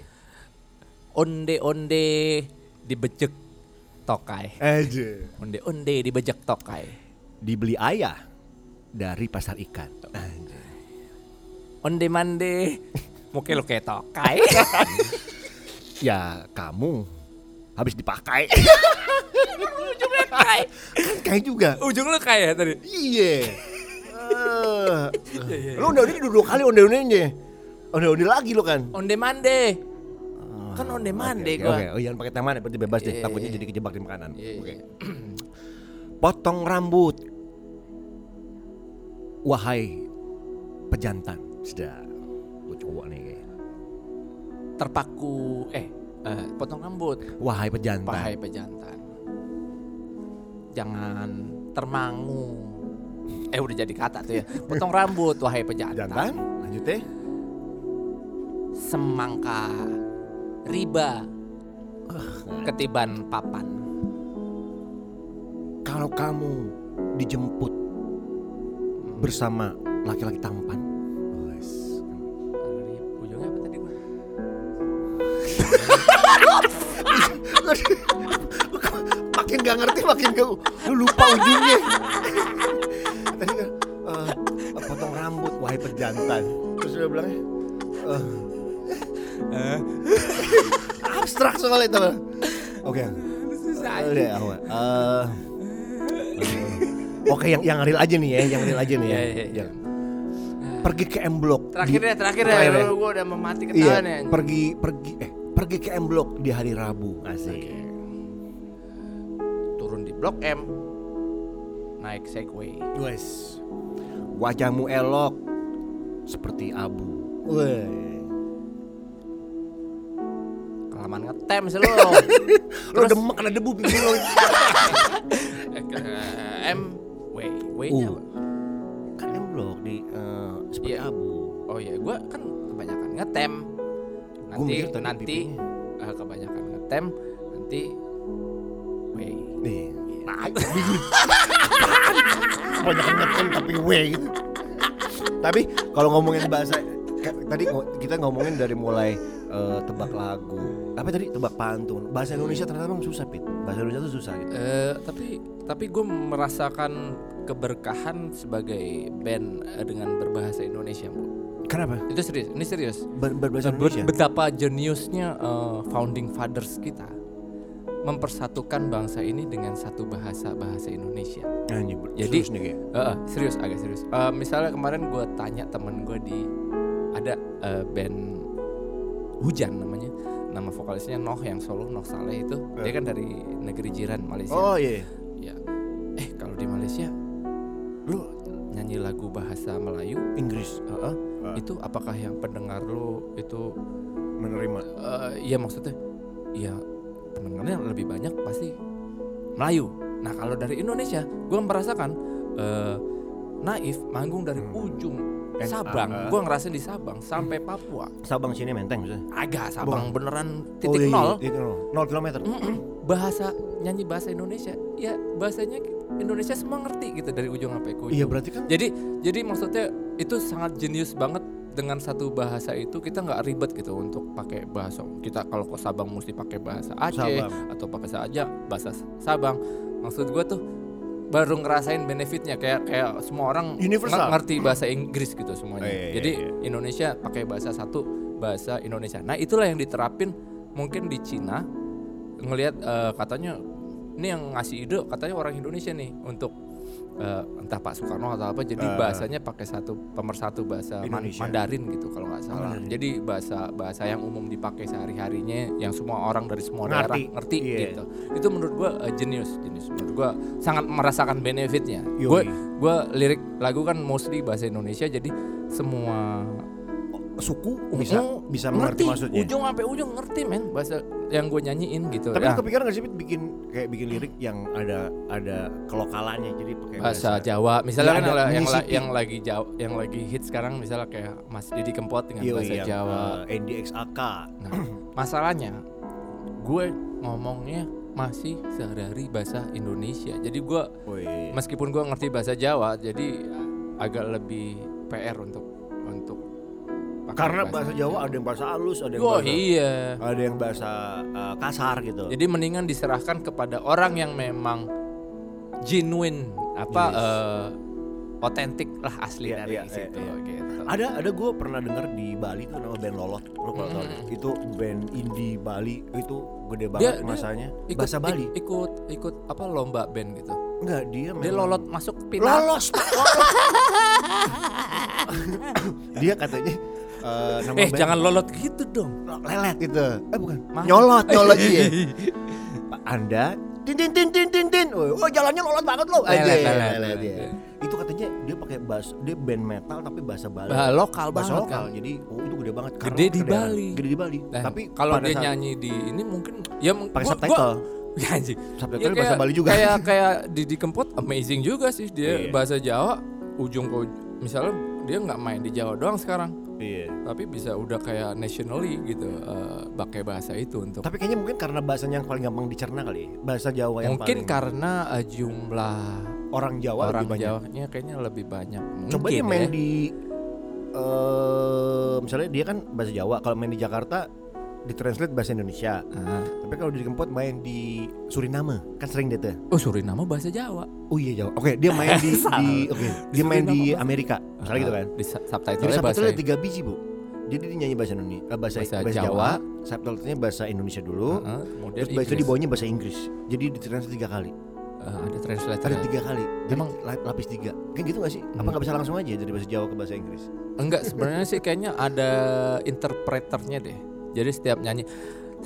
Onde-onde dibejek tokai. Aja. Onde-onde dibejek tokai. Dibeli ayah dari pasar ikan. Anjay. Onde mande [laughs] muke lo kayak tokai. [laughs] Ya kamu habis dipakai. [laughs] Ujungnya kai. kan kayak juga. Ujung lu kayak tadi. Iya. Eh, Lu udah udah dua kali onde ondenya. Onde onde lagi lu kan. Onde mande. Kan onde mande Oke, gua. Oke, oh jangan pakai tema deh, berarti bebas deh. Iya, Takutnya iya. jadi kejebak di makanan. Iya, Oke. iya. [clears throat] Potong rambut. Wahai pejantan. Sudah. Gue coba nih. kayak. Terpaku eh eh, potong rambut. Wahai pejantan. Pahai pejantan. Jangan termangu. [laughs] Eh udah jadi kata tuh ya. Potong rambut wahai pejantan. Pejantan. Lanjut deh. Semangka riba ketiban papan. Kalau kamu dijemput bersama laki-laki tampan. Ujungnya apa tadi gua? [laughs] makin gak ngerti makin gak lu lupa ujungnya [laughs] pejantan terus dia bilang eh, [laughs] abstrak soal itu oke Udah, apa? Eh, eh, Oke, yang yang real aja nih ya, yang real aja nih ya. Iya, iya, iya. Yang- Pergi ke M Block. Terakhir ya, terakhir ya. terakhir ya. Gua udah mau mati Iya, ketahuan ya. pergi pergi eh pergi ke M Block di hari Rabu. Asik. Turun di Blok M. Naik Segway. Wes. Wajahmu elok seperti abu. Weh. Kelamaan ngetem sih lu. Lu [laughs] demek kena debu pipi ke M W W-nya Uh. apa? kan M Block di eh, seperti Iya. abu. Oh iya, gua kan kebanyakan ngetem. Nanti nanti eh, kebanyakan ngetem, nanti W. Nih. Nah, bingung. [laughs] Banyak ngetem tapi W gitu. Tapi kalau ngomongin bahasa ka- tadi kita ngomongin dari mulai eh, tebak lagu. Apa tadi tebak pantun. Bahasa Indonesia ternyata emang susah, Pit. Bahasa Indonesia tuh susah gitu. Eh, tapi tapi gue merasakan keberkahan sebagai band eh, dengan berbahasa Indonesia, Bu. Kenapa? Itu serius, ini serius. Ber berbahasa Indonesia. betapa jeniusnya eh, founding fathers kita mempersatukan bangsa ini dengan satu bahasa bahasa Indonesia. Jadi- serius nih kayak. Eh, eh, serius, agak serius. Eh, misalnya kemarin gue tanya temen gue di ada eh, band hujan namanya. nama vokalisnya Noh yang solo Noh Saleh itu dia kan dari negeri jiran Malaysia. Oh iya. Ya. Eh kalau di Malaysia lu nyanyi lagu bahasa Melayu, Inggris heeh, Ah. itu apakah yang pendengar lu itu menerima. ya maksudnya ya pendengarnya lebih banyak pasti Melayu. Nah kalau dari Indonesia, gue merasakan eh, Naif manggung dari ujung Eh, Sabang, ah. gue ngerasain di Sabang sampai Papua. Sabang sini menteng maksudnya. Agak Sabang beneran Oh, titik iya, nol. Titik nol. Nol kilometer. Bahasa nyanyi bahasa Indonesia, ya bahasanya Indonesia semua ngerti gitu dari ujung sampai ke ujung. Iya berarti kan. Jadi jadi maksudnya itu sangat jenius banget dengan satu bahasa itu kita nggak ribet gitu untuk pakai bahasa kita kalau ke Sabang mesti pakai bahasa Aceh Sabang. atau pakai saja bahasa Sabang. Maksud gua tuh baru ngerasain benefitnya kayak kayak semua orang Universal. nge- ngerti bahasa Inggris gitu semuanya. Oh, iya, iya, Jadi iya. Indonesia pakai bahasa satu bahasa Indonesia. Nah itulah yang diterapin mungkin di Cina ngelihat eh, katanya ini yang ngasih ide katanya orang Indonesia nih untuk eh, entah Pak Soekarno atau apa jadi Eh. bahasanya pakai satu pemersatu bahasa Indonesia. Mandarin gitu kalau nggak salah. Mandarin. Jadi bahasa bahasa yang umum dipakai sehari harinya yang semua orang dari semua Ngerti. daerah ngerti Iya. gitu. Itu menurut gua eh, jenius jenius menurut gua sangat merasakan benefitnya. Gue gua lirik lagu kan mostly bahasa Indonesia jadi semua Suku bisa bisa mengerti ngerti maksudnya. ujung sampai ujung ngerti men bahasa yang gue nyanyiin gitu. Tapi ya, kepikiran gak sih bikin kayak bikin lirik yang ada ada kelokalannya? Jadi pakai bahasa Jawa. Misalnya Ya, kan ada yang, yang, Mississippi. yang lagi Jawa yang lagi hit sekarang misalnya kayak Mas Didi Kempot dengan Iya, bahasa yang, Jawa. Eh, NDXAK. nah [clears throat] masalahnya gue ngomongnya masih sehari-hari bahasa Indonesia. Jadi gue meskipun gue ngerti bahasa Jawa jadi agak lebih PR untuk pakai Karena bahasa Jawa ada yang bahasa halus, ada yang oh bahasa iya ada yang bahasa uh, kasar gitu. Jadi mendingan diserahkan kepada orang yang memang genuine apa Yes. eh, otentik lah asli Iya, dari iya, situ iya, gitu. Ada ada gue pernah dengar di Bali tuh nama band Lolot. Lo kalau Mm. itu band indie Bali itu gede banget dia masanya. Ikut, bahasa Bali. ik- ikut ikut apa lomba band gitu. Enggak, dia Dia lolot masuk final. Lolos, Pak. [laughs] dia katanya uh, nama Eh band- jangan lolot gitu dong. lelet gitu. Eh bukan. Mah- Nyolot, nyolot. Pak [laughs] Anda tin tin tin tin tin tin. Oh, jalannya lolot banget lo. Lelet, lelet, lelet, lelet, ya. Itu katanya dia pakai bahasa dia band metal tapi bahasa Bali. Bah, lokal bahasa banget lokal. kan. Jadi oh itu gede banget. Gede di. Bali. Gede di Bali. Nah, tapi kalau dia saat nyanyi di ini mungkin ya pakai subtitle. gua- [laughs] Ya anjing. Subtitle Ya, bahasa Bali juga. Kayak [laughs] kayak Didi Kempot amazing juga sih dia Iya. bahasa Jawa ujung ke misalnya dia nggak main di Jawa doang sekarang. Iya. tapi bisa udah kayak nationally gitu eh, pakai bahasa itu untuk Tapi kayaknya mungkin karena bahasanya yang paling gampang dicerna kali ya. Bahasa Jawa yang mungkin paling karena eh, jumlah orang Jawa orang lebih banyak. Jawanya kayaknya lebih banyak Coba Mungkin dia main ya. di eh misalnya dia kan bahasa Jawa, kalau main di Jakarta ditranslate bahasa Indonesia. Ah. Tapi kalau di Kempot main di Suriname, kan sering dia tuh. oh Suriname bahasa Jawa Oh iya Jawa. Oke, dia main di, [laughs] di oke, dia main di apa? Amerika. Misalnya gitu kan. di subtitle bahasa subtitlenya tiga biji, Bu. Jadi dia nyanyi bahasa Indonesia, eh, bahasa, Bahasa bahasa, Jawa. Jawa, subtitlenya bahasa Indonesia dulu. Heeh, kemudian Terus bahasa di bawahnya bahasa Inggris. Jadi ditranslate tiga kali. Eh, ada translator Ada tiga kali. Jadi Emang- la- lapis tiga. Kan gitu gak sih? Apa Hmm. nggak bisa langsung aja dari bahasa Jawa ke bahasa Inggris? enggak sebenarnya sih kayaknya ada interpreternya deh jadi setiap nyanyi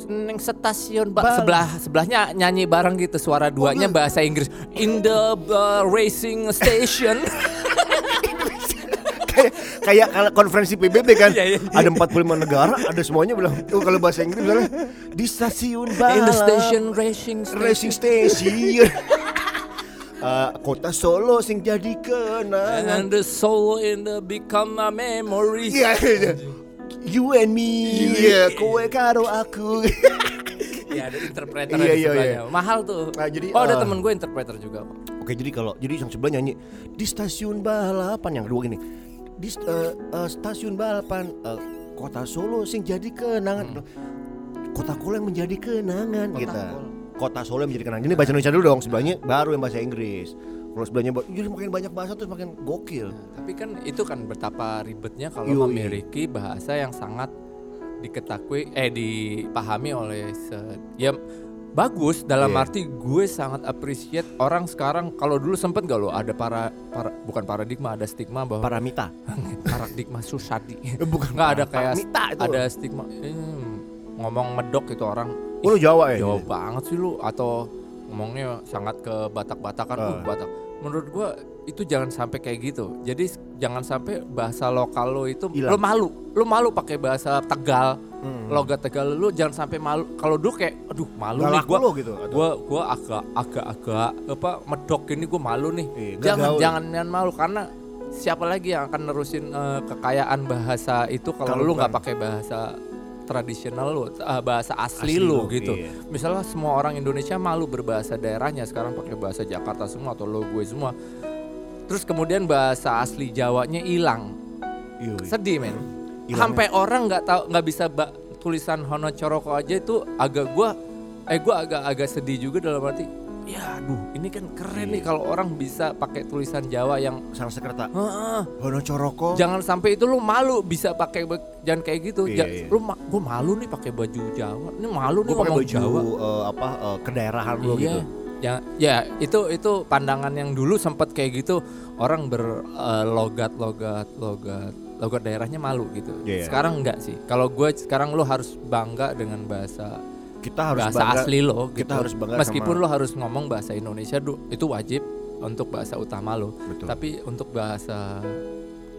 Neng stasiun ba- sebelah sebelahnya nyanyi bareng gitu suara duanya enggak. bahasa Inggris in the uh, racing station [laughs] kayak kayak konferensi PBB kan Iya, iya. ada 45 negara ada semuanya bilang tuh kalau bahasa Inggris misalnya di stasiun in balap the station racing station racing station Eh, [laughs] kota Solo sing jadi kenangan and the soul in the become a memory Iya, iya. You and me. Ya kowe karo aku. [laughs] Ya ada interpreter Iya, di iya, sebelahnya. iya. mahal tuh. Nah, jadi, oh ada eh, temen gue interpreter juga Oke jadi kalau jadi yang sebelah nyanyi di stasiun balapan yang kedua gini. Di eh, eh, stasiun balapan eh, kota Solo sing jadi kenangan. Kota Solo yang menjadi kenangan Kota kita Kolo. kota Solo yang menjadi kenangan. Ini bahasa Indonesia dulu dong sebelahnya baru yang bahasa Inggris kalau sebelahnya jadi makin banyak bahasa tuh makin gokil. Tapi kan itu kan betapa ribetnya kalau memiliki bahasa yang sangat diketahui eh dipahami oleh se ya bagus dalam Iya. arti gue sangat appreciate orang sekarang. Kalau dulu sempet gak lo? Ada para, para bukan paradigma ada stigma bahwa Paramita. [laughs] paradigma susadi. [laughs] Bukan nggak ada kayak itu. ada stigma. Hmm, ngomong medok itu orang Oh, lu Jawa ya? Jawa banget sih lu. Atau ngomongnya sangat ke Batak-Batakan Ah. uh, Batak. Menurut gua itu jangan sampai kayak gitu. Jadi jangan sampai bahasa lokal lu itu Hilang. lu malu. Lu malu pakai bahasa Tegal, Hmm. logat Tegal lu jangan sampai malu. Kalau dulu kayak aduh malu Gak nih gua lo gitu atau? gua gua agak agak agak apa medok ini gua malu nih. Nggak jangan gaul. jangan jangan malu karena siapa lagi yang akan nerusin eh, kekayaan bahasa itu kalau lu nggak pakai bahasa tradisional lu, eh, bahasa asli, Asli lu lu, gitu. iya. Misalnya semua orang Indonesia malu berbahasa daerahnya sekarang pakai bahasa Jakarta semua atau lo gue semua. Terus kemudian bahasa asli Jawanya hilang. Iya, iya. Sedih men. Sampai orang nggak tahu nggak bisa tulisan Hono Coroko aja itu agak gua eh gua agak agak sedih juga dalam arti ya aduh ini kan keren nih Iya. kalau orang bisa pakai tulisan Jawa yang Sang sekreta. "Heeh, Hono Coroko. jangan sampai itu lu malu bisa pakai jangan kayak gitu Iya, Ja- iya. lu ma- gua malu nih pakai baju Jawa ini malu nih pakai baju Jawa eh, apa eh, kedaerahan lo iya gitu. ya ya itu itu pandangan yang dulu sempat kayak gitu orang berlogat logat logat logat daerahnya malu gitu Iya, iya. sekarang enggak sih kalau gue sekarang lo harus bangga dengan bahasa Kita harus bahasa bangga. asli lo gitu. kita harus bangga meskipun sama- lo harus ngomong bahasa Indonesia itu wajib untuk bahasa utama lo Betul. tapi untuk bahasa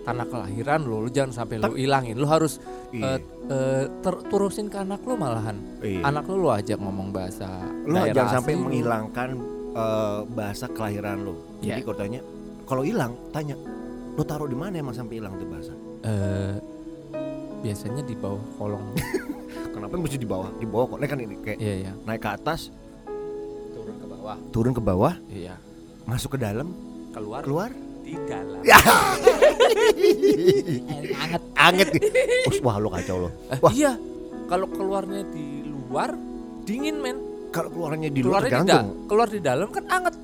tanah kelahiran lo, lo jangan sampai lo hilangin lo harus Iya. eh, ter- terusin ke anak lo malahan Iya. anak lo lo ajak ngomong bahasa Lo daerah jangan sampai lo. menghilangkan eh, bahasa kelahiran lo. Jadi Iya. kalau tanya, kalau hilang, tanya, lo taruh di mana emang sampai hilang tuh bahasa? Eh, biasanya di bawah kolong [laughs] Kenapa mesti di bawah? Di bawah kok? Nah kan ini kayak iya ya naik ke atas, turun ke bawah. Turun ke bawah, iya. Masuk ke dalam, keluar. Keluar. di dalam. Ya, [laughs] anget anget. Us, wah lo kacau lo. Eh, Wah, iya. Kalau keluarnya di luar dingin men. Kalau keluarnya di luar keluarnya di da- tergantung. keluar di dalam kan anget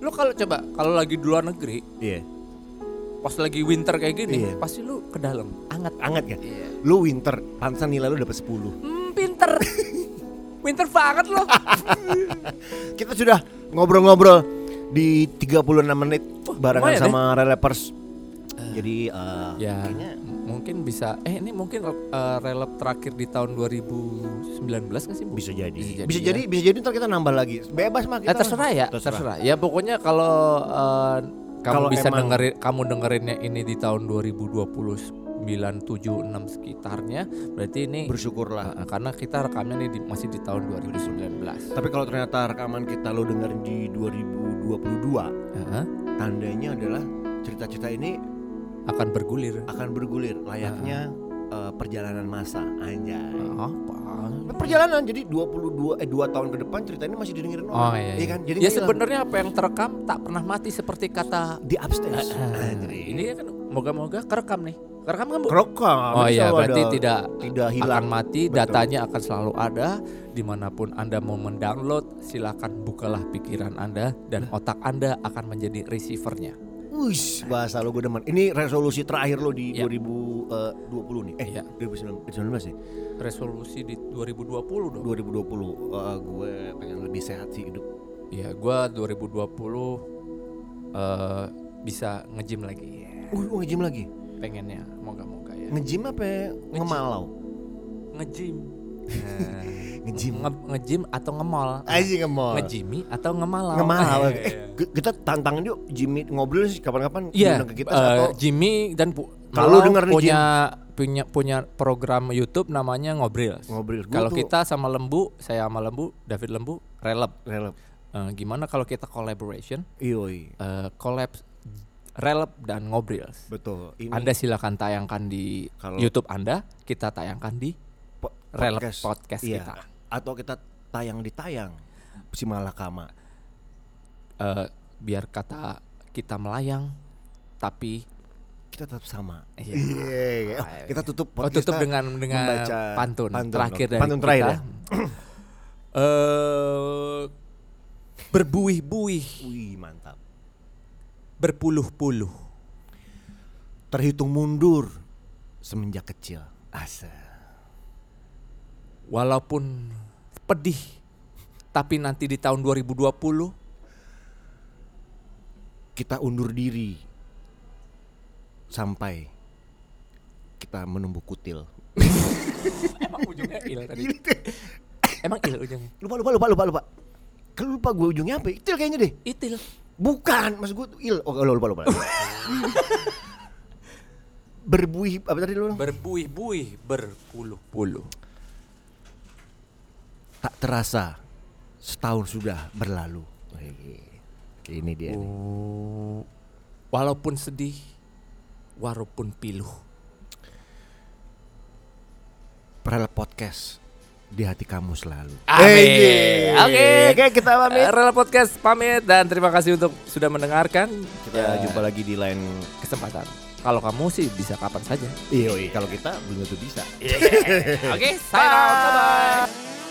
lu kalau coba kalau lagi di luar negeri Iya, pas lagi winter kayak gini Iya. pasti lu ke dalam anget anget kan? iya Lu winter, pantesan nilai lu dapat 10. hmm, pinter [laughs] winter banget lo [laughs] Kita sudah ngobrol-ngobrol di 36 menit barengan lumayan ya. sama Relepers. Jadi eh, ya kayaknya mungkin bisa eh ini mungkin uh, relap terakhir di tahun 2019 kan sih Bu? bisa jadi. Bisa Bisa jadi, jadi, ya. bisa jadi, ntar kita nambah lagi. Bebas mah Eh, kita. terserah ya, terserah. Ya pokoknya kalau eh, kamu Kalau bisa emang- dengerin kamu dengerinnya ini di tahun 2029 76 sekitarnya, berarti ini Bersyukurlah. eh, karena kita rekamnya nih di- masih di tahun 2019. Tapi kalau ternyata rekaman kita lo dengerin di 2022, Heeh, tandanya adalah cerita-cerita ini akan bergulir. akan bergulir layaknya eh, perjalanan masa anjay. Apa? Perjalanan jadi 22 eh 2 tahun ke depan cerita ini masih didengerin orang. Oh iya. iya. kan? Jadi ya sebenarnya apa yang terekam tak pernah mati seperti kata di upstairs. Eh, Anjay. ini kan moga-moga kerekam nih. Kerekam kan Bu? Kerekam. Oh iya, berarti ada- tidak tidak hilang. akan mati, Betul. datanya akan selalu ada di mana pun anda mau mendownload. Silakan bukalah pikiran anda dan otak anda akan menjadi receivernya. Wih, bahasa lo gue demen. Ini resolusi terakhir lo di Ya. 2020 nih. Eh, Iya. 2019 ya? Resolusi di 2020 dong. 2020 eh, gue pengen lebih sehat sih hidup. Iya, gua 2020 eh bisa nge-gym lagi. Uh, lu nge-gym lagi? Pengennya, moga-moga ya. Nge-gym apa ya? ngemalau? Nge-gym. Nge-gym. Nge- nge-gym atau nge-mall? Aji nge-mall. Nge-jimmy atau nge-malau? Ngemalau. Eh, Eh, ke- kita tantangan yuk Jimmy ngobrol sih kapan-kapan Iya, ke kita eh, atau Jimmy dan Kalau denger punya punya punya program YouTube namanya Ngobrol. ngobrol. Kalau kita sama Lembu, saya sama Lembu, David Lembu, relap. relap. Eh, gimana kalau kita collaboration, Yoi, eh, collab relap dan Ngobrol. betul. Ini Anda silakan tayangkan di Kalau- YouTube Anda, kita tayangkan di po- relap podcast Iya. kita. Atau kita tayang di tayang si malakama. Eh, biar kata kita melayang, tapi Kita tetap sama. Iya. Iya. Oh, kita tutup Oh, podcast tutup kita dengan dengan membaca pantun, pantun terakhir dong. dari Pantun terakhir kita. ya? Eh, berbuih-buih, Wih, mantap. berpuluh-puluh. Terhitung mundur semenjak kecil. Asa. Walaupun pedih, tapi nanti di tahun 2020 Kita undur diri sampai kita menumbuh kutil. sama ujungnya il tadi. Emang il ujungnya. lupa lupa lupa lupa lupa. Kalau lupa gue ujungnya apa? Itil kayaknya deh. Itil. Bukan, maksud gue il. Oh, lupa lupa lupa. [laughs] Berbuih apa tadi lu? Berbuih-buih, berpuluh-puluh. Tak terasa setahun sudah berlalu. Ini dia nih. Oh, walaupun sedih, walaupun piluh. Perel podcast di hati kamu selalu. Amin. Oke. Oke, kita pamit. Rela Podcast pamit dan terima kasih untuk sudah mendengarkan. Kita Ya, jumpa lagi di lain kesempatan. Kalau kamu sih bisa kapan saja. Iya, kalau kita belum tentu bisa. Oke, sign out. Bye bye.